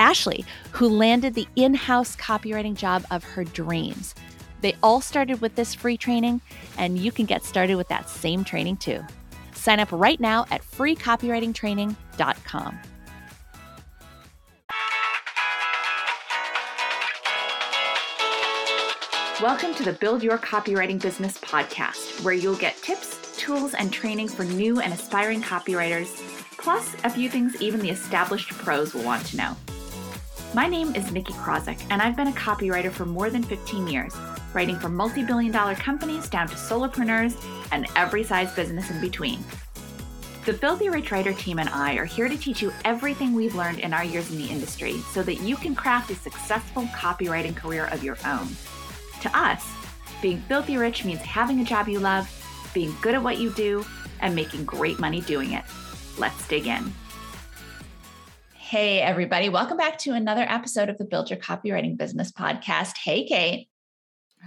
Ashley, who landed the in house copywriting job of her dreams. They all started with this free training, and you can get started with that same training too. Sign up right now at freecopywritingtraining.com. Welcome to the Build Your Copywriting Business podcast, where you'll get tips, tools, and training for new and aspiring copywriters, plus a few things even the established pros will want to know. My name is Nikki Krawczyk, and I've been a copywriter for more than 15 years, writing for multi billion dollar companies down to solopreneurs and every size business in between. The Filthy Rich Writer team and I are here to teach you everything we've learned in our years in the industry so that you can craft a successful copywriting career of your own. To us, being filthy rich means having a job you love, being good at what you do, and making great money doing it. Let's dig in. Hey, everybody. Welcome back to another episode of the Build Your Copywriting Business podcast. Hey, Kate.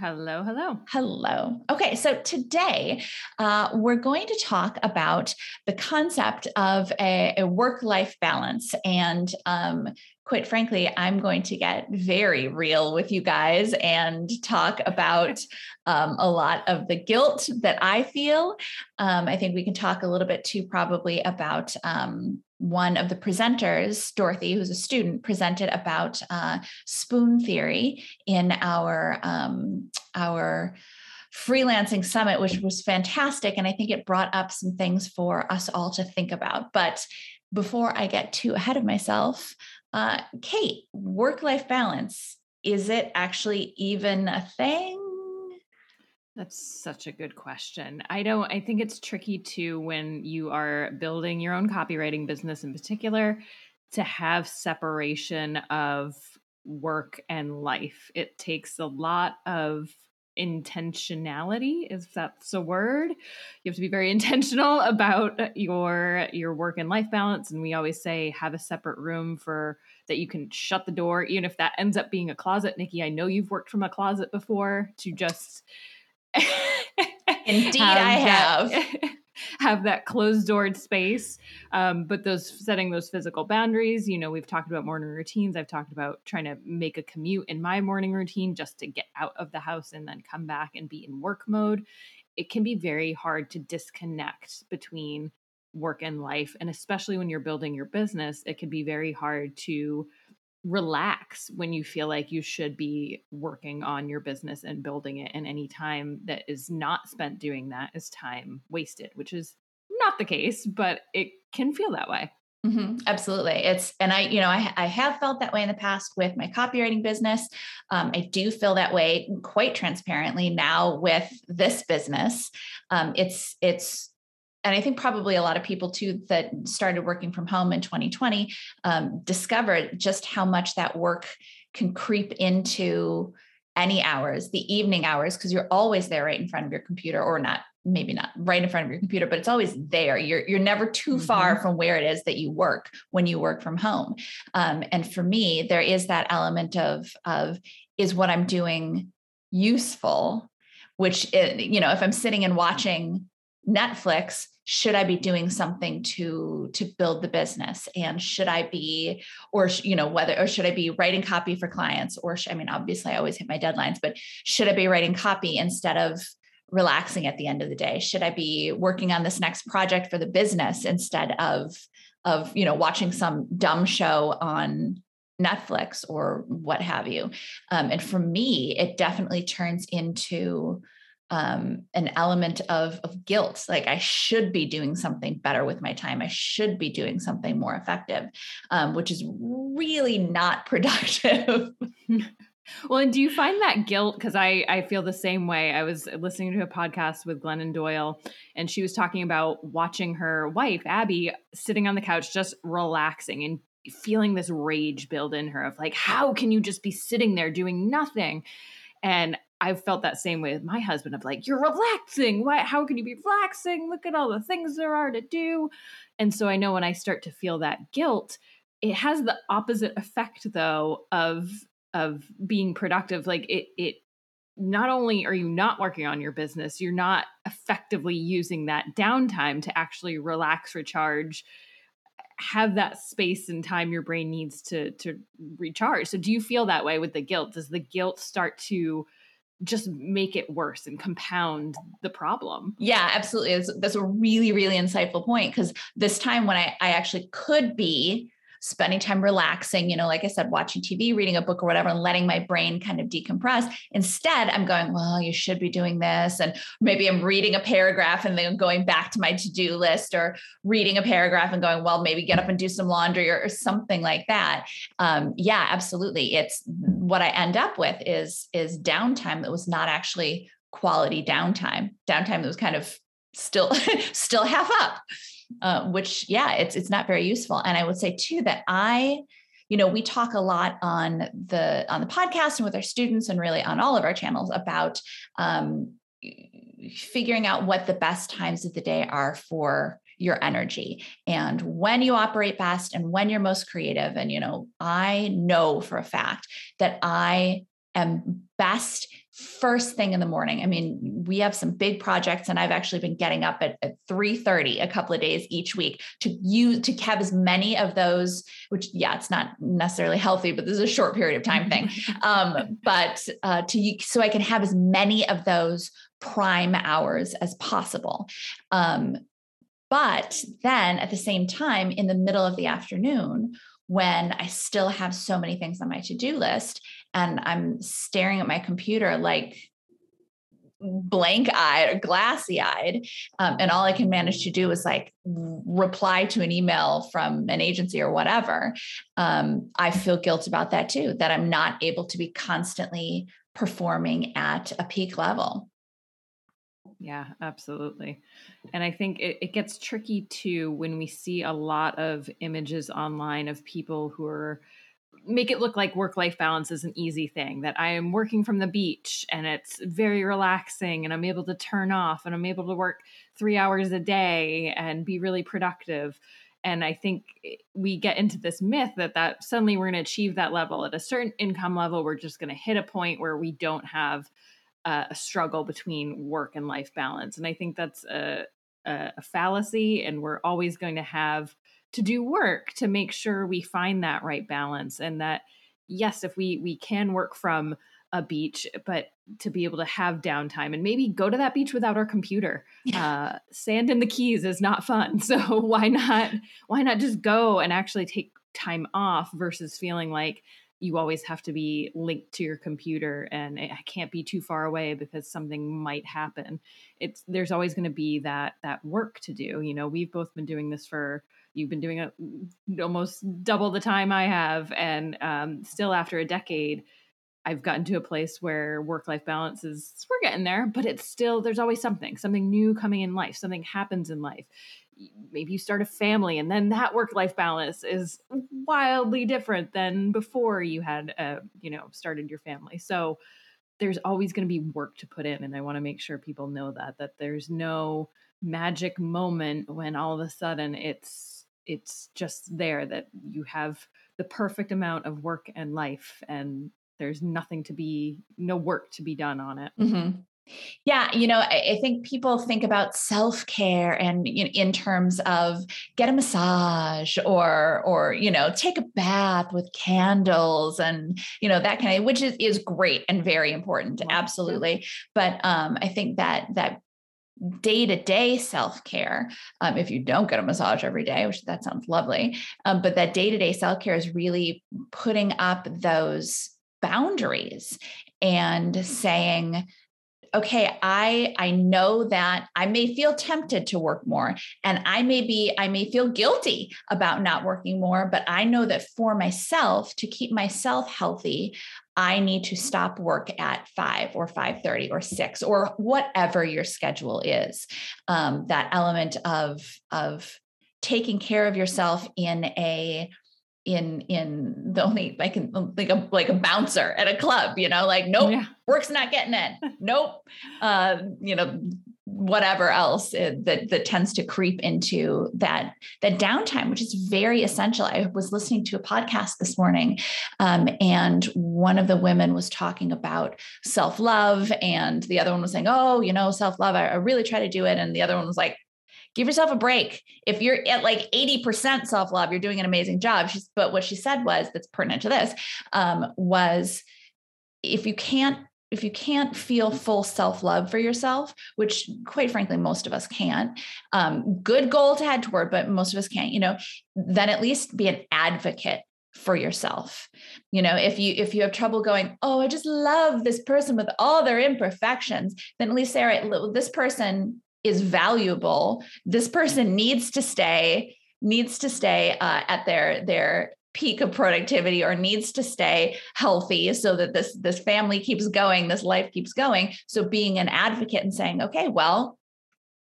Hello, hello. Hello. Okay, so today uh, we're going to talk about the concept of a, a work life balance. And um, quite frankly, I'm going to get very real with you guys and talk about um, a lot of the guilt that I feel. Um, I think we can talk a little bit too, probably, about um, one of the presenters, Dorothy, who's a student, presented about uh, spoon theory in our um, our freelancing summit, which was fantastic, and I think it brought up some things for us all to think about. But before I get too ahead of myself, uh, Kate, work life balance is it actually even a thing? That's such a good question. I don't, I think it's tricky too when you are building your own copywriting business in particular to have separation of work and life. It takes a lot of intentionality if that's a word you have to be very intentional about your your work and life balance and we always say have a separate room for that you can shut the door even if that ends up being a closet nikki i know you've worked from a closet before to just Indeed, I have. have that closed doored space. Um, but those setting those physical boundaries, you know, we've talked about morning routines. I've talked about trying to make a commute in my morning routine just to get out of the house and then come back and be in work mode. It can be very hard to disconnect between work and life. And especially when you're building your business, it can be very hard to relax when you feel like you should be working on your business and building it and any time that is not spent doing that is time wasted which is not the case but it can feel that way Mm-hmm, absolutely. It's, and I, you know, I, I have felt that way in the past with my copywriting business. Um, I do feel that way quite transparently now with this business. Um, it's, it's and I think probably a lot of people too that started working from home in 2020 um, discovered just how much that work can creep into any hours, the evening hours, because you're always there right in front of your computer, or not, maybe not right in front of your computer, but it's always there. You're you're never too mm-hmm. far from where it is that you work when you work from home. Um, and for me, there is that element of of is what I'm doing useful, which it, you know, if I'm sitting and watching Netflix, should I be doing something to to build the business? And should I be, or you know, whether or should I be writing copy for clients? Or I mean, obviously, I always hit my deadlines, but should I be writing copy instead of relaxing at the end of the day? Should I be working on this next project for the business instead of of you know watching some dumb show on Netflix or what have you? Um, and for me, it definitely turns into um, an element of, of guilt. Like i should be doing something better with my time. I should be doing something more effective um, which is really not productive. Well and do you find that guilt because i i feel the same way. I was listening to a podcast with glennon doyle and she was talking about watching her wife abby sitting on the couch just relaxing and feeling this rage build in her of like how can you just be sitting there doing nothing? And I've felt that same way with my husband of like, you're relaxing. Why how can you be relaxing? Look at all the things there are to do. And so I know when I start to feel that guilt, it has the opposite effect though of of being productive. Like it it not only are you not working on your business, you're not effectively using that downtime to actually relax, recharge, have that space and time your brain needs to to recharge. So do you feel that way with the guilt? Does the guilt start to just make it worse and compound the problem. Yeah, absolutely. That's, that's a really, really insightful point because this time when I, I actually could be spending time relaxing, you know, like I said, watching TV, reading a book or whatever, and letting my brain kind of decompress. Instead, I'm going, well, you should be doing this. And maybe I'm reading a paragraph and then going back to my to do list or reading a paragraph and going, well, maybe get up and do some laundry or, or something like that. Um, yeah, absolutely. It's what I end up with is, is downtime that was not actually quality downtime, downtime that was kind of still still half up uh, which yeah, it's it's not very useful. And I would say too that I, you know, we talk a lot on the on the podcast and with our students and really on all of our channels about um, figuring out what the best times of the day are for your energy and when you operate best and when you're most creative and you know i know for a fact that i am best first thing in the morning. I mean, we have some big projects and I've actually been getting up at, at 3:30 a couple of days each week to use to have as many of those, which yeah, it's not necessarily healthy, but this is a short period of time thing. Um, but uh, to so I can have as many of those prime hours as possible. Um, but then at the same time, in the middle of the afternoon, when I still have so many things on my to do list and I'm staring at my computer like blank eyed or glassy eyed. Um, and all I can manage to do is like reply to an email from an agency or whatever. Um, I feel guilt about that too, that I'm not able to be constantly performing at a peak level. Yeah, absolutely. And I think it, it gets tricky too when we see a lot of images online of people who are make it look like work life balance is an easy thing that I am working from the beach and it's very relaxing and I'm able to turn off and I'm able to work three hours a day and be really productive. And I think we get into this myth that that suddenly we're going to achieve that level at a certain income level. We're just going to hit a point where we don't have uh, a struggle between work and life balance. And I think that's a, a, a fallacy. And we're always going to have to do work to make sure we find that right balance and that yes if we we can work from a beach but to be able to have downtime and maybe go to that beach without our computer. Uh, sand in the keys is not fun. So why not why not just go and actually take time off versus feeling like you always have to be linked to your computer and I can't be too far away because something might happen. It's there's always going to be that that work to do. You know, we've both been doing this for you've been doing it almost double the time I have, and um, still after a decade, I've gotten to a place where work life balance is we're getting there, but it's still there's always something, something new coming in life, something happens in life. Maybe you start a family, and then that work life balance is wildly different than before you had, uh, you know, started your family. So there's always going to be work to put in, and I want to make sure people know that that there's no magic moment when all of a sudden it's it's just there that you have the perfect amount of work and life and there's nothing to be no work to be done on it mm-hmm. Yeah, you know, I, I, think people think about self care and you know, in terms of get a massage or or you know take a bath with candles and you know that kind of which is is great and very important, absolutely. But um, I think that that day to day self care. Um, if you don't get a massage every day, which that sounds lovely, um, but that day to day self care is really putting up those boundaries and saying, okay i i know that i may feel tempted to work more and i may be i may feel guilty about not working more but i know that for myself to keep myself healthy i need to stop work at 5 or 5.30 or 6 or whatever your schedule is. Um, that element of of taking care of yourself in a in in the only like like a like a bouncer at a club you know like nope yeah. work's not getting in. Nope. Uh you know whatever else that that tends to creep into that that downtime which is very essential. I was listening to a podcast this morning um, and one of the women was talking about self-love and the other one was saying oh you know self-love I, I really try to do it and the other one was like give yourself a break. If you're at like 80% self love, you're doing an amazing job. She's, but what she said was that's pertinent to this um, was if you can't if you can't feel full self love for yourself, which quite frankly, most of us can't, um, good goal to head toward, but most of us can't, you know, then at least be an advocate for yourself you know if you if you have trouble going oh i just love this person with all their imperfections then at least say all right this person is valuable this person needs to stay needs to stay uh, at their their peak of productivity or needs to stay healthy so that this this family keeps going this life keeps going. So being an advocate and saying okay well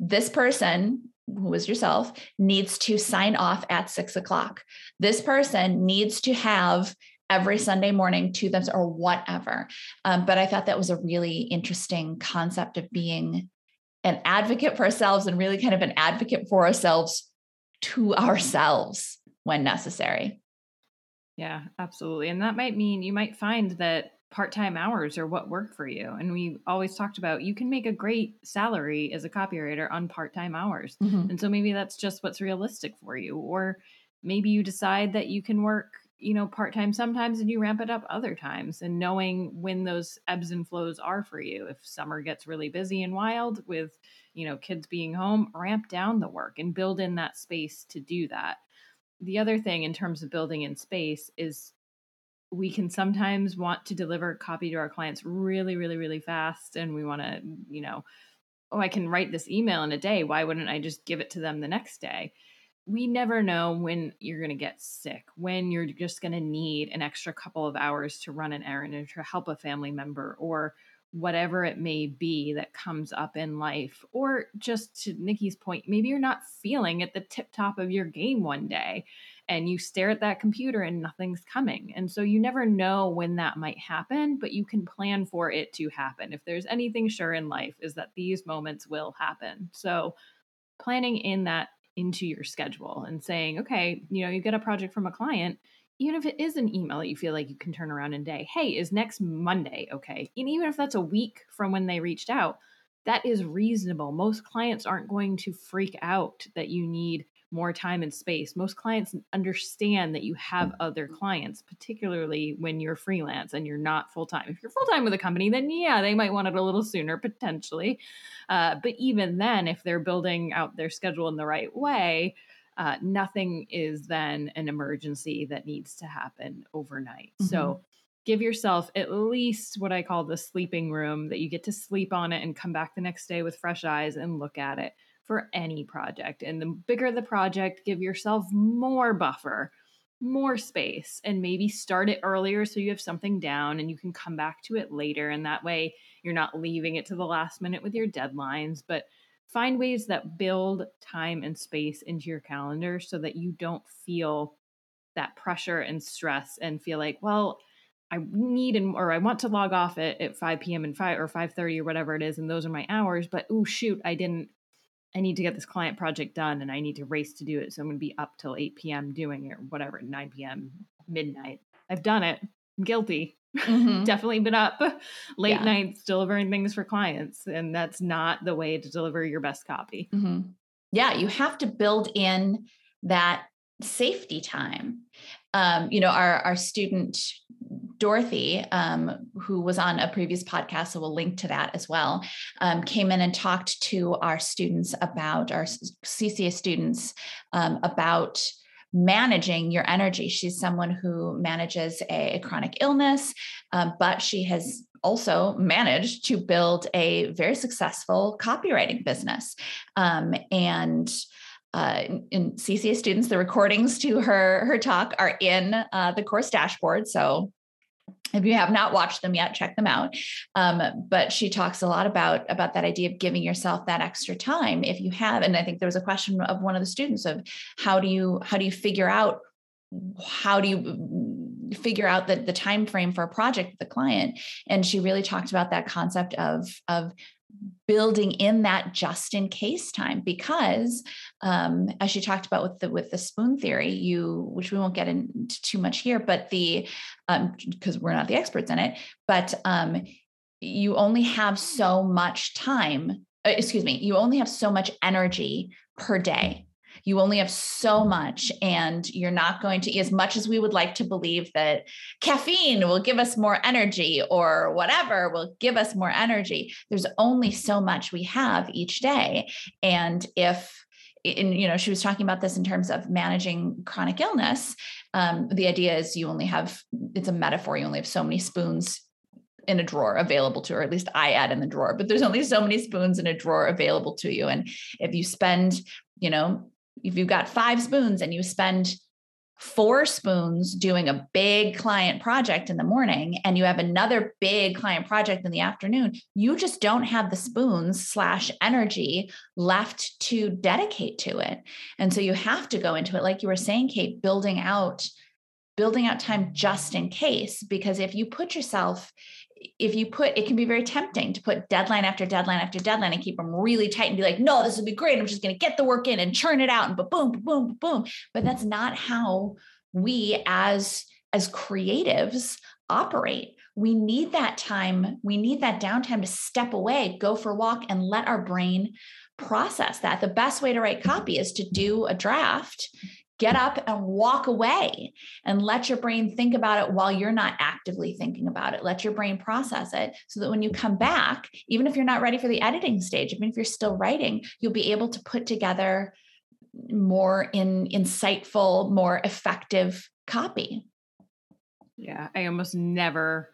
this person who is yourself needs to sign off at six o'clock. This person needs to have every sunday morning to them or whatever. Um, but i thought that was a really interesting concept of being an advocate for ourselves and really kind of an advocate for ourselves to ourselves when necessary. Yeah, absolutely. And that might mean you might find that part time hours are what work for you. And we always talked about you can make a great salary as a copywriter on part time hours. Mm-hmm. And so maybe that's just what's realistic for you. Or maybe you decide that you can work you know part time sometimes and you ramp it up other times and knowing when those ebbs and flows are for you. If summer gets really busy and wild with you know kids being home ramp down the work and build in that space to do that. The other thing in terms of building in space is we can sometimes want to deliver copy to our clients really really really fast and we want to you know oh i can write this email in a day. Why wouldn't i just give it to them the next day we never know when you're going to get sick, when you're just going to need an extra couple of hours to run an errand or to help a family member or whatever it may be that comes up in life. Or just to Nikki's point, maybe you're not feeling at the tip top of your game one day and you stare at that computer and nothing's coming. And so you never know when that might happen, but you can plan for it to happen. If there's anything sure in life, is that these moments will happen. So planning in that into your schedule and saying, okay, you know, you get a project from a client, even if it is an email that you feel like you can turn around in a day, hey, is next Monday okay? And even if that's a week from when they reached out, that is reasonable. Most clients aren't going to freak out that you need more time and space. Most clients understand that you have other clients, particularly when you're freelance and you're not full time. If you're full time with a company, then yeah, they might want it a little sooner potentially. Uh, but even then, if they're building out their schedule in the right way, uh, nothing is then an emergency that needs to happen overnight. Mm-hmm. So give yourself at least what I call the sleeping room that you get to sleep on it and come back the next day with fresh eyes and look at it for any project. And the bigger the project, give yourself more buffer, more space, and maybe start it earlier so you have something down and you can come back to it later. And that way you're not leaving it to the last minute with your deadlines, but find ways that build time and space into your calendar so that you don't feel that pressure and stress and feel like, well, I need and or I want to log off at, at 5 p.m. and 5 or 5:30 or whatever it is, and those are my hours. But oh shoot, I didn't I need to get this client project done and I need to race to do it. So I'm going to be up till 8 p.m. doing it or whatever, 9 p.m., midnight. I've done it. I'm guilty. Mm-hmm. Definitely been up late yeah. nights delivering things for clients. And that's not the way to deliver your best copy. Mm-hmm. Yeah, you have to build in that safety time. Um, you know, our, our student Dorothy, um, who was on a previous podcast, so we'll link to that as well, um, came in and talked to our students about our CCA students um, about managing your energy. She's someone who manages a, a chronic illness, um, but she has also managed to build a very successful copywriting business. Um, and uh, in CCA students, the recordings to her her talk are in uh, the course dashboard. So if you have not watched them yet check them out um, but she talks a lot about about that idea of giving yourself that extra time if you have and i think there was a question of one of the students of how do you how do you figure out how do you mm, figure out the, the time frame for a project with the client and she really talked about that concept of of building in that just in case time because um, as you talked about with the with the spoon theory you which we won't get into too much here but the because um, we're not the experts in it but um, you only have so much time uh, excuse me you only have so much energy per day you only have so much and you're not going to as much as we would like to believe that caffeine will give us more energy or whatever will give us more energy there's only so much we have each day and if in you know she was talking about this in terms of managing chronic illness um, the idea is you only have it's a metaphor you only have so many spoons in a drawer available to, or at least I add in the drawer, but there's only so many spoons in a drawer available to you. And if you spend, you know, if you've got five spoons and you spend four spoons doing a big client project in the morning and you have another big client project in the afternoon you just don't have the spoons slash energy left to dedicate to it. And so you have to go into it like you were saying kate building out building out time just in case because if you put yourself if you put it can be very tempting to put deadline after deadline after deadline and keep them really tight and be like no this would be great. I'm just going to get the work in and churn it out and boom boom boom boom but that's not how we as as creatives operate. We need that time we need that downtime to step away go for a walk and let our brain process that. The best way to write copy is to do a draft get up and walk away and let your brain think about it while you're not actively thinking about it. Let your brain process it so that when you come back, even if you're not ready for the editing stage, even if you're still writing, you'll be able to put together more in insightful, more effective copy. Yeah, I almost never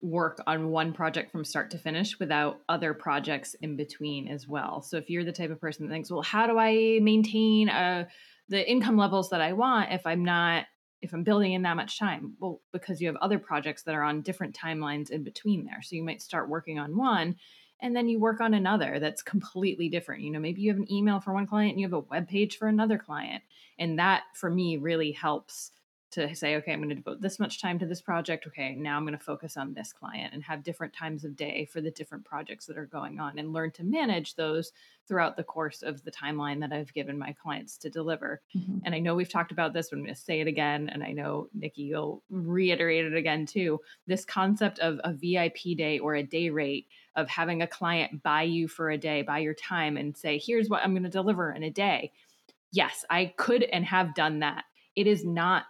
work on one project from start to finish without other projects in between as well. So if you're the type of person that thinks, well, how do I maintain a the income levels that I want if I'm not if I'm building in that much time? Well, because you have other projects that are on different timelines in between there. So you might start working on one and then you work on another that's completely different. You know, maybe you have an email for one client and you have a web page for another client. And that for me really helps to say, okay, I'm going to devote this much time to this project. Okay, now I'm going to focus on this client and have different times of day for the different projects that are going on and learn to manage those throughout the course of the timeline that I've given my clients to deliver. Mm-hmm. And I know we've talked about this, but I'm going to say it again. And I know, Nikki, you'll reiterate it again too. This concept of a VIP day or a day rate of having a client buy you for a day, buy your time, and say, here's what I'm going to deliver in a day. Yes, I could and have done that. It is not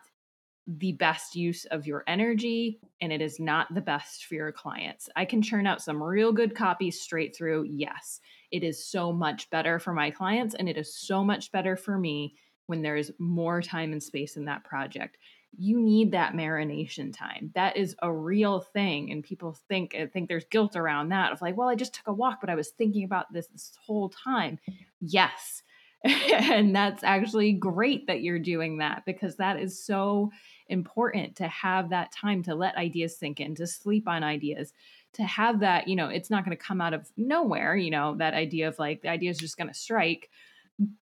the best use of your energy and it is not the best for your clients. I can churn out some real good copy straight through. Yes, it is so much better for my clients and it is so much better for me when there is more time and space in that project. You need that marination time. That is a real thing. And people think, I think there's guilt around that of like, well, I just took a walk, but I was thinking about this this whole time. Yes. and that's actually great that you're doing that because that is so important to have that time to let ideas sink in, to sleep on ideas, to have that, you know, it's not going to come out of nowhere, you know, that idea of like the idea is just going to strike.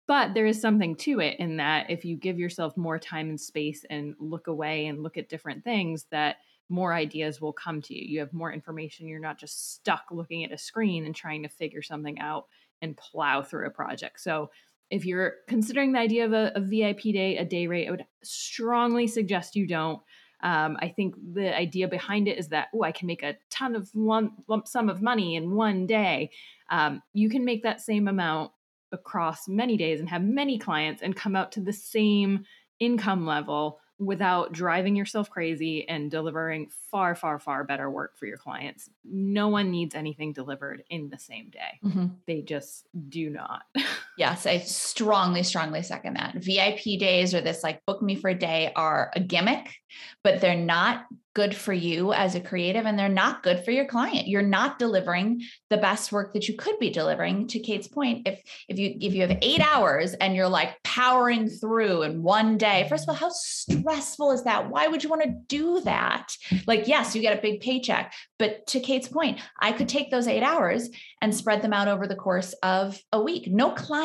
But there is something to it in that if you give yourself more time and space and look away and look at different things, that more ideas will come to you. You have more information. You're not just stuck looking at a screen and trying to figure something out and plow through a project. So if you're considering the idea of a, a VIP day, a day rate, I would strongly suggest you don't. Um, I think the idea behind it is that, oh, I can make a ton of lump, lump sum of money in one day. Um, you can make that same amount across many days and have many clients and come out to the same income level without driving yourself crazy and delivering far, far, far better work for your clients. No one needs anything delivered in the same day. Mm-hmm. They just do not. yes, I strongly, strongly second that. VIP days or this like book me for a day are a gimmick, but they're not good for you as a creative and they're not good for your client. You're not delivering the best work that you could be delivering. To kate's point if if you if you have eight hours and you're like powering through in one day first of all how stressful is that? Why would you want to do that? Like yes you get a big paycheck but to kate's point i could take those eight hours and spread them out over the course of a week. No client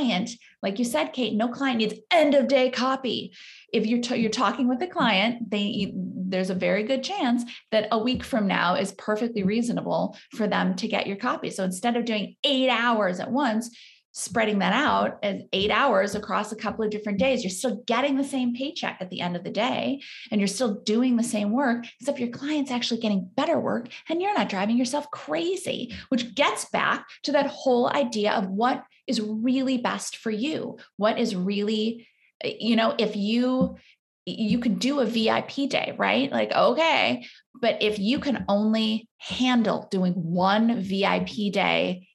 like you said kate no client needs end of day copy. If you're t- you're talking with a client they there's a very good chance that a week from now is perfectly reasonable for them to get your copy. So instead of doing 8 hours at once spreading that out as eight hours across a couple of different days, you're still getting the same paycheck at the end of the day, and you're still doing the same work, except your client's actually getting better work, and you're not driving yourself crazy, which gets back to that whole idea of what is really best for you, what is really you know, if you you can do a VIP day, right? Like, okay, but if you can only handle doing one VIP day,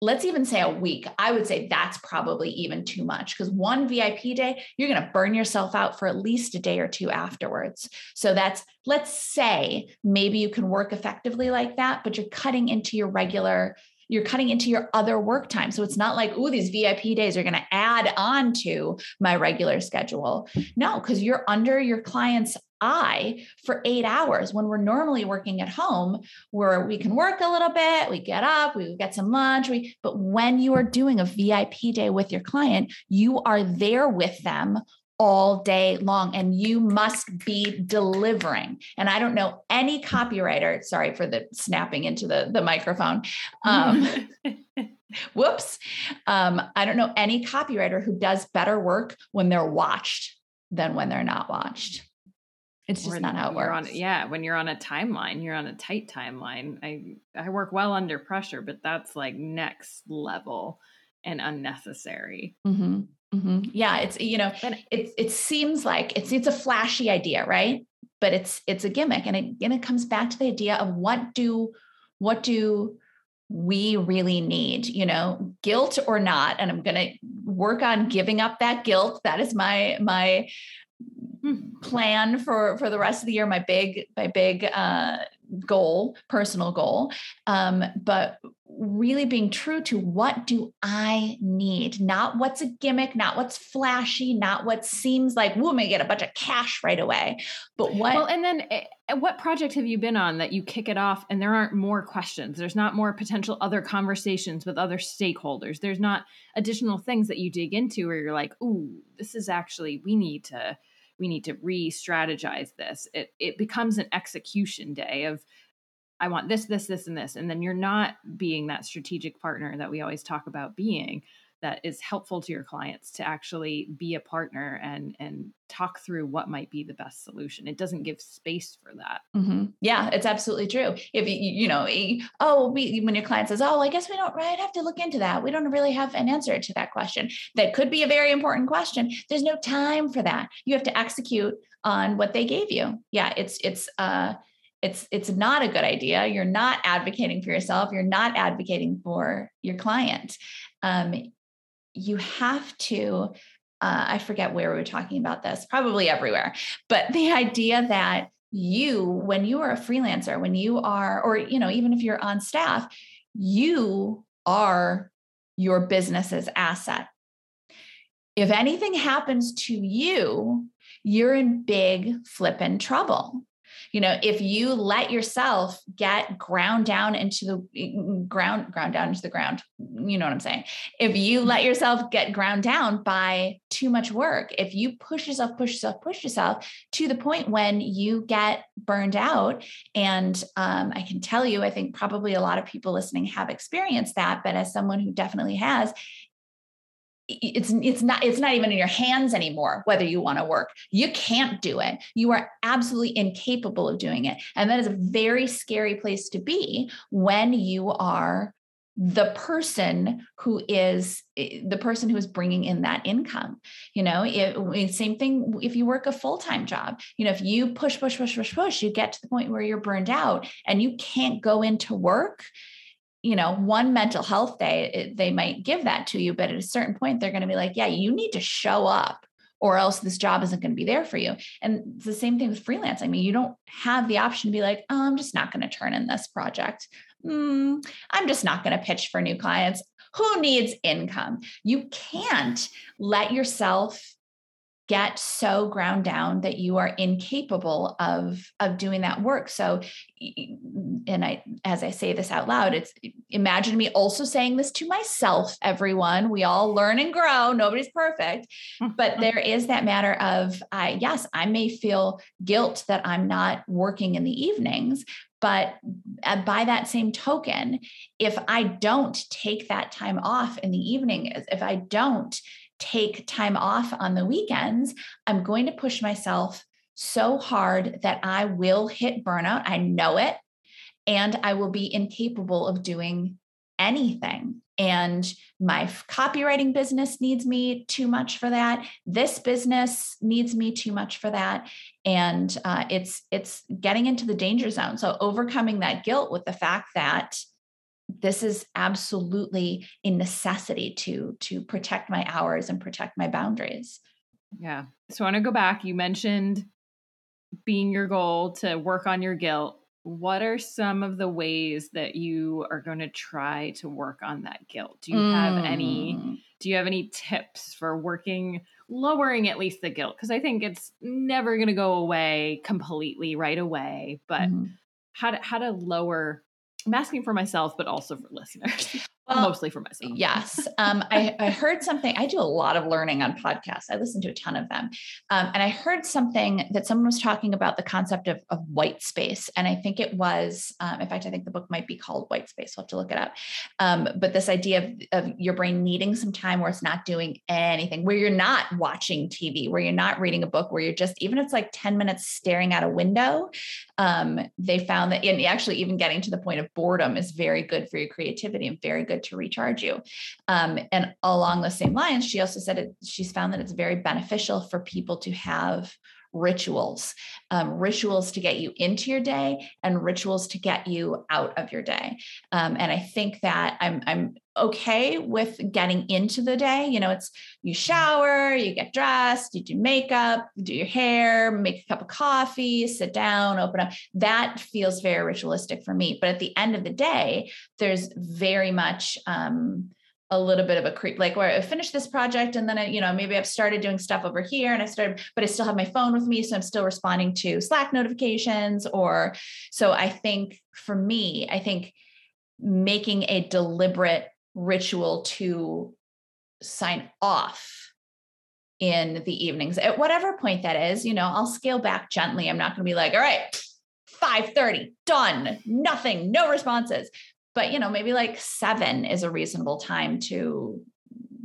let's even say a week, I would say that's probably even too much because one VIP day, you're going to burn yourself out for at least a day or two afterwards. So that's, let's say maybe you can work effectively like that, but you're cutting into your regular you're cutting into your other work time. So it's not like, oh, these VIP days are going to add on to my regular schedule. No, because you're under your client's eye for eight hours when we're normally working at home where we can work a little bit we get up we get some lunch we but when you are doing a vip day with your client you are there with them all day long and you must be delivering and i don't know any copywriter sorry for the snapping into the, the microphone um, whoops um, i don't know any copywriter who does better work when they're watched than when they're not watched it's just not how it works. On, yeah, when you're on a timeline, you're on a tight timeline. I I work well under pressure, but that's like next level and unnecessary. Mm-hmm. Mm-hmm. Yeah, it's you know, it it seems like it's it's a flashy idea, right? But it's it's a gimmick, and it and it comes back to the idea of what do what do we really need, you know, guilt or not. And I'm going to work on giving up that guilt. That is my my hmm. plan for for the rest of the year. My big my big uh, goal, personal goal. Um, but really being true to what do I need, not what's a gimmick, not what's flashy, not what seems like, I'm gonna get a bunch of cash right away. But what Well, and then eh, what project have you been on that you kick it off and there aren't more questions? There's not more potential other conversations with other stakeholders. There's not additional things that you dig into where you're like, ooh, this is actually we need to we need to re-strategize this. It it becomes an execution day of I want this, this, this, and this. And then you're not being that strategic partner that we always talk about being that is helpful to your clients to actually be a partner and and talk through what might be the best solution. It doesn't give space for that. Mm-hmm. yeah it's absolutely true. If you know oh we, when your client says oh i guess we don't right have to look into that. We don't really have an answer to that question that could be a very important question. There's no time for that. You have to execute on what they gave you. Yeah it's it's uh it's it's not a good idea. You're not advocating for yourself. You're not advocating for your client. Um, you have to uh, i forget where we were talking about this probably everywhere but the idea that you when you are a freelancer when you are or you know even if you're on staff you are your business's asset. If anything happens to you you're in big flippin' trouble you know if you let yourself get ground down into the ground ground down into the ground you know what i'm saying? If you let yourself get ground down by too much work if you push yourself push yourself push yourself to the point when you get burned out and um, i can tell you i think probably a lot of people listening have experienced that but as someone who definitely has it's it's not it's not even in your hands anymore whether you want to work. You can't do it. You are absolutely incapable of doing it. And that is a very scary place to be when you are the person who is the person who is bringing in that income you know? It, same thing if you work a full-time job. You know if you push push push push push you get to the point where you're burned out and you can't go into work you know, one mental health day, it, they might give that to you, but at a certain point, they're going to be like, yeah, you need to show up or else this job isn't going to be there for you. And it's the same thing with freelance. I mean, you don't have the option to be like, oh, I'm just not going to turn in this project. Mm, I'm just not going to pitch for new clients. Who needs income? You can't let yourself get so ground down that you are incapable of of doing that work. So and i as i say this out loud it's imagine me also saying this to myself everyone. We all learn and grow. Nobody's perfect. But there is that matter of i yes i may feel guilt that i'm not working in the evenings but uh, by that same token if i don't take that time off in the evening if i don't take time off on the weekends, I'm going to push myself so hard that I will hit burnout. I know it. And I will be incapable of doing anything. And my copywriting business needs me too much for that. This business needs me too much for that. And uh, it's it's getting into the danger zone. So overcoming that guilt with the fact that this is absolutely a necessity to to protect my hours and protect my boundaries yeah so i want to go back you mentioned being your goal to work on your guilt what are some of the ways that you are going to try to work on that guilt do you mm. have any mm. do you have any tips for working lowering at least the guilt because i think it's never going to go away completely right away but mm. how to how to lower I'm asking for myself, but also for listeners. Well, mostly for myself. Yes. Um, I, I, heard something. I do a lot of learning on podcasts. I listen to a ton of them. Um, and I heard something that someone was talking about the concept of, of white space. And I think it was, um, in fact, I think the book might be called White Space. We'll have to look it up. Um, but this idea of, of your brain needing some time where it's not doing anything, where you're not watching TV, where you're not reading a book, where you're just, even if it's like 10 minutes staring out a window. Um, they found that, and actually, even getting to the point of boredom is very good for your creativity and very good to recharge you. Um, and along those same lines, she also said it, she's found that it's very beneficial for people to have rituals, um, rituals to get you into your day and rituals to get you out of your day. Um, and I think that I'm, I'm okay with getting into the day. You know, it's you shower, you get dressed, you do makeup, do your hair, make a cup of coffee, sit down, open up. That feels very ritualistic for me. But at the end of the day, there's very much, um, a little bit of a creep, like where I finished this project and then I, you know, maybe I've started doing stuff over here and I started, but I still have my phone with me. So I'm still responding to Slack notifications or so I think for me, I think making a deliberate ritual to sign off in the evenings. At whatever point that is, you know, I'll scale back gently. I'm not going to be like, all right, 5:30 done nothing no responses. But you know maybe like seven is a reasonable time to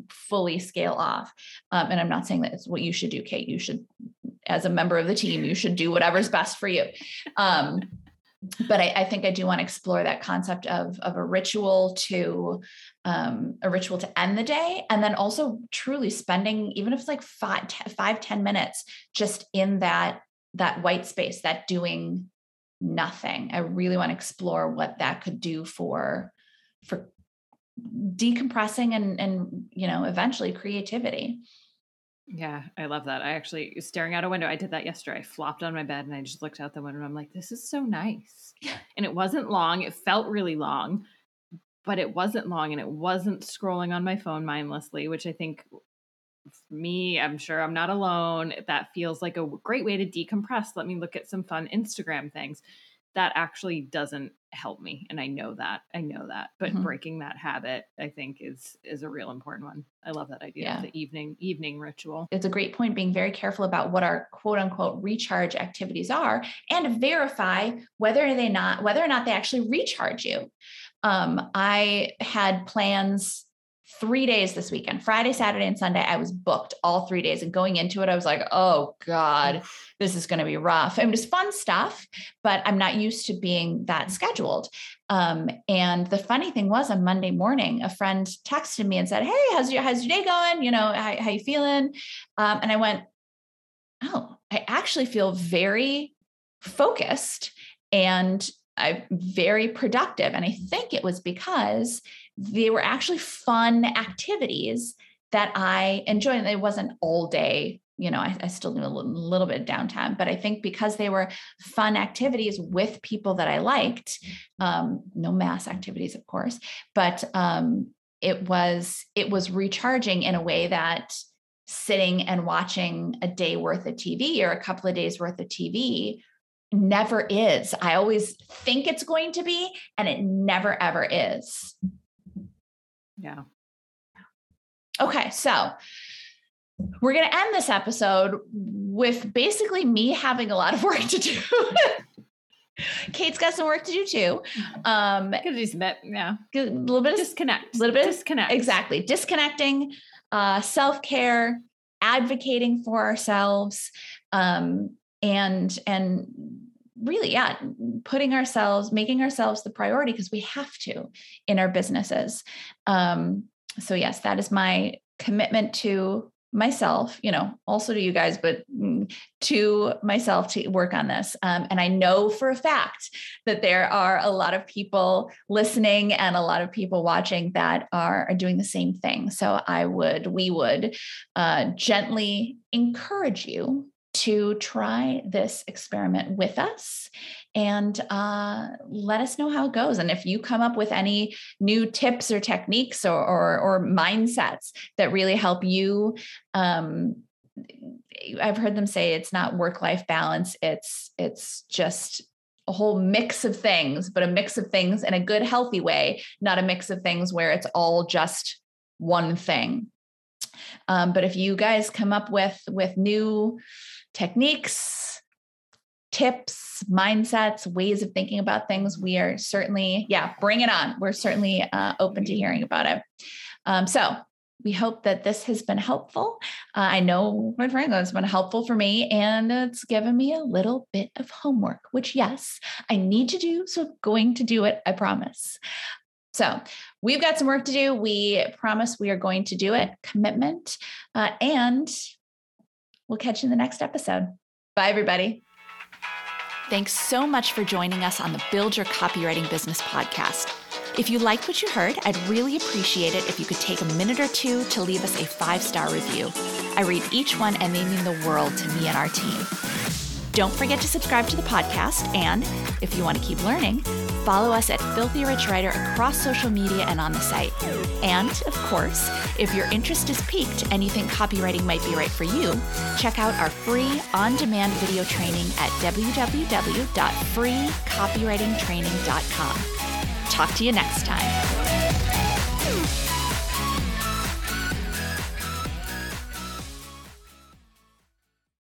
fully scale off. Um, and i'm not saying that it's what you should do kate. You should as a member of the team you should do whatever's best for you. Um, but I, I, think I do want to explore that concept of, of a ritual to um, a ritual to end the day. And then also truly spending, even if it's like five, ten, five, 10 minutes just in that, that white space, that doing nothing. I really want to explore what that could do for for decompressing and and you know eventually creativity. Yeah, I love that. I actually staring out a window. I did that yesterday. I flopped on my bed and I just looked out the window. I'm like, this is so nice. Yeah. And it wasn't long. It felt really long, but it wasn't long and it wasn't scrolling on my phone mindlessly, which I think me, I'm sure I'm not alone. That feels like a great way to decompress. Let me look at some fun Instagram things. That actually doesn't help me and I know that. I know that. But mm-hmm. breaking that habit I think is is a real important one. I love that idea yeah. of the evening evening ritual. It's a great point being very careful about what our quote unquote recharge activities are and verify whether they not whether or not they actually recharge you. Um, I had plans three days this weekend. Friday saturday and sunday i was booked all three days. And going into it i was like oh god this is going to be rough. I it was fun stuff but i'm not used to being that scheduled. Um, and the funny thing was on monday morning a friend texted me and said hey how's your how's your day going? You know how, how you feeling? Um, and i went oh i actually feel very focused and I'm very productive. And I think it was because they were actually fun activities that I enjoyed. It wasn't all day you know, I, I still do a little, little bit of downtime, but I think because they were fun activities with people that I liked, um, no mass activities, of course, but um, it was it was recharging in a way that sitting and watching a day worth of TV or a couple of days worth of TV never is. I always think it's going to be, and it never ever is. Yeah. Okay, so we're going to end this episode with basically me having a lot of work to do. Kate's got some work to do too. Um, because he's met, yeah, a little bit of disconnect, a little bit disconnect, exactly disconnecting, uh, self care, advocating for ourselves, um, and and really, yeah, putting ourselves, making ourselves the priority because we have to in our businesses. Um, so yes, that is my commitment to myself, you know, also to you guys, but mm, to myself to work on this. Um, and I know for a fact that there are a lot of people listening and a lot of people watching that are, are doing the same thing. So I would, we would uh, gently encourage you to try this experiment with us and uh, let us know how it goes. And if you come up with any new tips or techniques or, or, or mindsets that really help you, um, I've heard them say it's not work life balance. It's it's just a whole mix of things, but a mix of things in a good, healthy way, not a mix of things where it's all just one thing. Um, but if you guys come up with with new techniques, tips, mindsets, ways of thinking about things, we are certainly, yeah, bring it on. We're certainly uh, open to hearing about it. Um, so we hope that this has been helpful. Uh, I know, quite frankly, it's been helpful for me and it's given me a little bit of homework, which, yes, I need to do. So I'm going to do it, I promise. So we've got some work to do. We promise we are going to do it, commitment. Uh, and we'll catch you in the next episode. Bye, everybody. Thanks so much for joining us on the Build Your Copywriting Business podcast. If you liked what you heard, I'd really appreciate it if you could take a minute or two to leave us a five star review. I read each one and they mean the world to me and our team. Don't forget to subscribe to the podcast, and if you want to keep learning, follow us at Filthy Rich Writer across social media and on the site. And, of course, if your interest is piqued and you think copywriting might be right for you, check out our free on demand video training at www.freecopywritingtraining.com. Talk to you next time.